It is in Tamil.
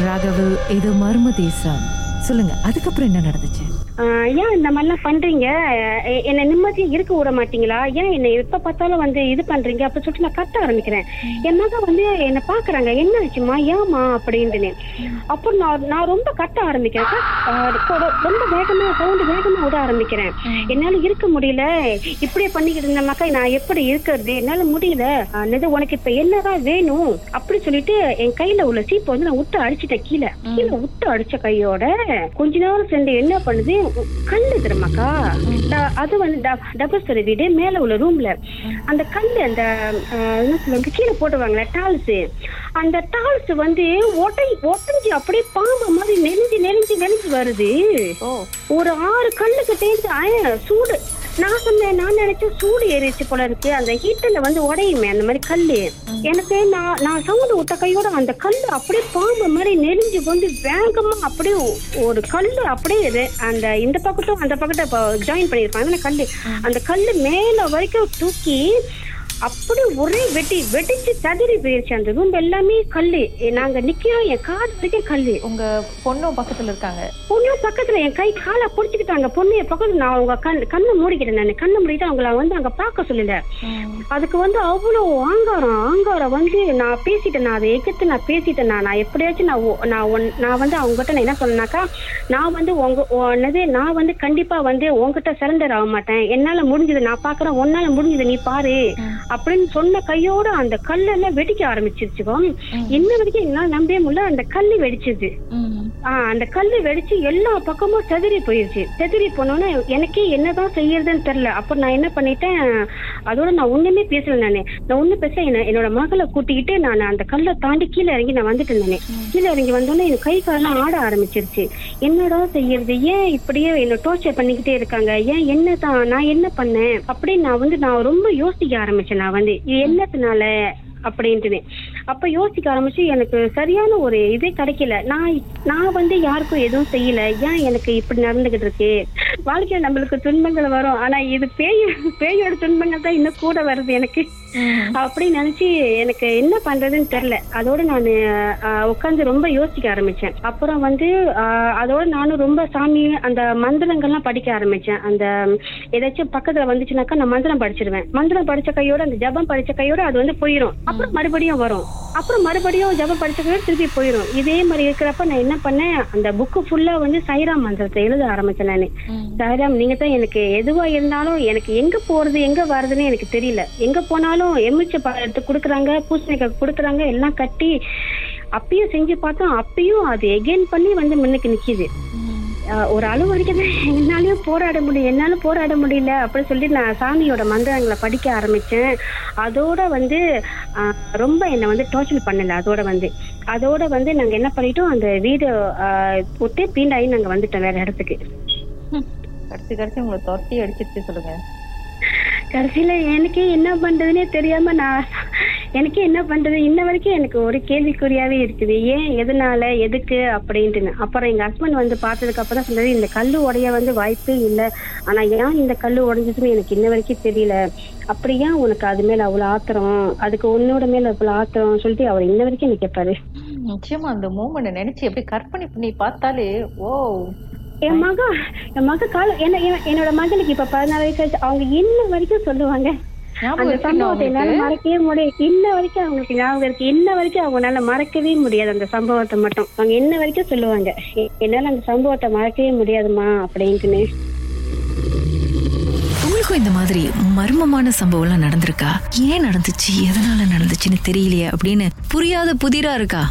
ராகவ் இது மர்ம தேசம். சொல்லுங்க அதுக்கப்புறம் என்ன நடந்துச்சு? ஏன் இந்த மாதிரிலாம் பண்றீங்க? என்னை நிம்மதியா இருக்க விட மாட்டீங்களா? ஏன் என்னை எப்ப பார்த்தாலும் வந்து இது பண்றீங்க? அப்படி சொல்லிட்டு நான் கத்த ஆரம்பிக்கிறேன். என் மக வந்து என்னை பாக்குறாங்க என்ன ஆச்சுமா ஏமா அப்படின்ட்டு அப்புறம் நான் நான் ரொம்ப கத்த ஆரம்பிக்கிறேன். ரொம்ப வேகமா சவுண்டு வேகமா விட ஆரம்பிக்கிறேன். என்னால இருக்க முடியல. இப்படியே பண்ணிக்கிட்டு இருந்தமாக்கா நான் எப்படி இருக்கிறது? என்னால முடியல. என்னது உனக்கு இப்ப என்னதான் வேணும்? அப்படி சொல்லிட்டு என் கையில உள்ள சீப்பை வந்து நான் விட்டு அடிச்சிட்டேன். கீழே. கீழே விட்டு அடிச்ச கையோட கொஞ்ச நேரம் சேர்ந்து என்ன பண்ணுது? கல்லு தெரியுமாக்கா அது வந்து டபுள் ஸ்டோரி வீடு மேல உள்ள ரூம்ல அந்த கல்லு அந்த என்ன சொல்லுவாங்க கீழே போட்டுவாங்களே டால்ஸ் அந்த டால்ஸ் வந்து ஒட்டை ஒட்டஞ்சு அப்படியே பாம்பு மாதிரி நெளிஞ்சு நெளிஞ்சு நெளிஞ்சு வருது. ஒரு ஆறு கல்லுக்கு தேய்ச்சு சூடு. நான் சொன்னேன் நான் நினைச்சேன் சூடு ஏறிச்சு போல இருக்கு. அந்த ஹீட்டர்ல வந்து உடையுமே அந்த மாதிரி கல் எனக்கு நான் நான் சவுண்டு விட்ட கையோட அந்த கல் அப்படியே பாம்பு மாதிரி நெளிஞ்சு வந்து வேகமா அப்படியே ஒரு கல் அப்படியே இது அந்த இந்த பக்கத்தும் அந்த பக்கத்தை ஜாயின் பண்ணியிருப்பாங்க கல் அந்த கல் மேல வரைக்கும் தூக்கி அப்படி ஒரே வெட்டி வெடிச்சு சதுரி போயிருச்சு அந்த ரூம் எல்லாமே கல்லு. எ- நாங்க நிக்கிறோம் என் காது வரைக்கும் கல்லு. உங்க பொண்ணும் பக்கத்துல இருக்காங்க. பொண்ணு பக்கத்துல என் கை காலை புடிச்சுக்கிட்டாங்க பொண்ணு என் பக்கத்துல நான் அவங்க கண் கண்ணை மூடிக்கிட்டேன் நான். கண்ணை மூடிட்டு அவங்கள வந்து அங்க பார்க்க சொல்லல. அதுக்கு வந்து அவ்வளோ ஆங்காரம். ஆங்காரம் வந்து நான் பேசிட்டேன் நான் அதை எதிர்த்து நான் பேசிட்டேன் நான் நான் எப்படியாச்சும் நான் நான் ஒன்- நான் வந்து அவங்ககிட்ட நான் என்ன சொன்னேனாக்கா நான் வந்து உங்க உ- என்னது நான் வந்து கண்டிப்பா வந்து உங்ககிட்ட சரண்டர் ஆக மாட்டேன். என்னால முடிஞ்சது நான் பாக்குறேன் உன்னால முடிஞ்சது நீ பாரு. அப்படின்னு சொன்ன கையோட அந்த கல்லெல்லாம் வெடிக்க ஆரம்பிச்சிருச்சுக்கோ. இன்ன வரைக்கும் என்னால நம்பவே முடியல அந்த கல்லு வெடிச்சது. அந்த கல்லு வெடிச்சு எல்லா பக்கமும் செதறி போயிருச்சு. செதறி போனோன்னு எனக்கே என்னதான் செய்யறதுன்னு தெரியல. அப்ப நான் என்ன பண்ணிட்டேன் அதோட நான் ஒண்ணுமே பேசல நானு. நான் ஒண்ணு பேச என்ன என்னோட மகளை கூட்டிக்கிட்டு நான் அந்த கல்லை தாண்டி கீழே இறங்கி நான் வந்துட்டு இருந்தேன் கீழே இறங்கி வந்தோடனே எனக்கு கை காலெல்லாம் ஆட ஆரம்பிச்சிருச்சு. என்னடா செய்யறது? ஏன் இப்படியே என்ன டோர்ச்சர் பண்ணிக்கிட்டே இருக்காங்க? ஏன் என்னதான்? நான் என்ன பண்ணேன்? அப்படின்னு நான் வந்து நான் ரொம்ப யோசிக்க ஆரம்பிச்சேன் நான் வந்து. இது என்னத்தினால? அப்படின்ட்டு அப்ப யோசிக்க ஆரம்பிச்சு எனக்கு சரியான ஒரு இதே கிடைக்கல. நான் நான் வந்து யாருக்கும் எதுவும் செய்யல. ஏன் எனக்கு இப்படி நடந்துகிட்டு இருக்கு? வாழ்க்கையில நம்மளுக்கு துன்பங்கள் வரும். ஆனா இது பேய் பேயோட துன்பங்கள் தான் இன்னும் கூட வருது எனக்கு. அப்படி நினைச்சு எனக்கு என்ன பண்றதுன்னு தெரியல. அதோட நான் உட்காந்து ரொம்ப யோசிக்க ஆரம்பிச்சேன். அப்புறம் வந்து அதோட நானும் ரொம்ப சாமி அந்த மந்திரங்கள்லாம் படிக்க ஆரம்பிச்சேன். அந்த ஏதாச்சும் பக்கத்துல வந்துச்சுனாக்கா நான் மந்திரம் படிச்சிருவேன். மந்திரம் படிச்ச கையோட அந்த ஜபம் படிச்ச கையோட அது வந்து போயிடும் அப்புறம் மறுபடியும் வரும். அப்புறம் மறுபடியும் ஜப படுத்துக்கிட்டு திருப்பி போயிடும் இதே மாதிரி இருக்கிறப்ப நான் என்ன பண்ணேன்? அந்த புக்கு ஃபுல்லா வந்து சைராம் மந்திரத்தை எழுத ஆரம்பிச்சேன் நானு. சைராம் நீங்க தான் எனக்கு எதுவா இருந்தாலும் எனக்கு எங்க போறது எங்க வர்றதுன்னு எனக்கு தெரியல. எங்க போனாலும் எமிச்ச பழம் எடுத்து கொடுக்குறாங்க பூசணிக்காய் கொடுக்குறாங்க எல்லாம் கட்டி அப்பயும் செஞ்சு பார்த்தோம். அப்பயும் அது எகெயின் பண்ணி வந்து முன்னுக்கு நிக்குது. ஒரு அளவு வரைக்கும் தான். என்னாலயும் போராட முடியும் என்னாலும் போராட முடியல. அப்படி சொல்லி நான் சாமியோட மந்திரங்களை படிக்க ஆரம்பிச்சேன். அதோட வந்து ரொம்ப என்னை வந்து டார்ச்சர் பண்ணல. அதோட வந்து. அதோட வந்து நாங்க என்ன பண்ணிட்டோம்? அந்த வீடு ஆஹ் விட்டு பீண்டாயி நாங்க வந்துட்டோம் வேற இடத்துக்கு. கடைசி கடைசி உங்களை தொட்டி அடிச்சிருச்சு சொல்லுங்க. கடைசியில எனக்கே என்ன பண்றதுன்னே தெரியாம நான் எனக்கே என்ன பண்றது? இன்ன வரைக்கும் எனக்கு ஒரு கேள்விக்குறியாவே இருக்குது. ஏன் எதனால எதுக்கு அப்படின்ட்டுன்னு. அப்புறம் எங்க ஹஸ்பண்ட் வந்து பார்த்ததுக்கு அப்புறம் சொன்னது இந்த கல்லு உடைய வந்து வாய்ப்பே இல்லை. ஆனா ஏன் இந்த கல்லு உடைஞ்சதுன்னு எனக்கு இன்ன வரைக்கும் தெரியல. அப்படி ஏன் உனக்கு அது மேல அவ்வளவு ஆத்திரம்? அதுக்கு உன்னோட மேல அவ்வளவு ஆத்திரம் சொல்லிட்டு அவர் இன்ன வரைக்கும் எனக்கு கேட்பாரு நிச்சயமா அந்த மூமெண்ட் நினைச்சு எப்படி கற்பனை பண்ணி பார்த்தாலே ஓ. என் மக என் மக கால என்ன என்ன- என்னோட மகனுக்கு இப்ப பதினாறு வயசு அவங்க இன்ன வரைக்கும் சொல்லுவாங்க அந்த சம்பவத்தை என்னால? மறக்கவே முடியாது இன்ன வரைக்கும் அவங்களுக்கு ஞாபகம் இருக்கு. இன்ன வரைக்கும் அவங்களால மறக்கவே முடியாது அந்த சம்பவத்தை மட்டும். அவங்க இன்ன வரைக்கும் சொல்லுவாங்க "எ- என்னால அந்த சம்பவத்தை மறக்கவே முடியாதுமா அப்படின்ட்டுன்னு. உங்களுக்கும் இந்த மாதிரி மர்மமான சம்பவம்லாம் நடந்திருக்கா? ஏன் நடந்துச்சு? எதனால நடந்துச்சுன்னு தெரியலையே அப்படின்னு புரியாத புதிரா இருக்கா?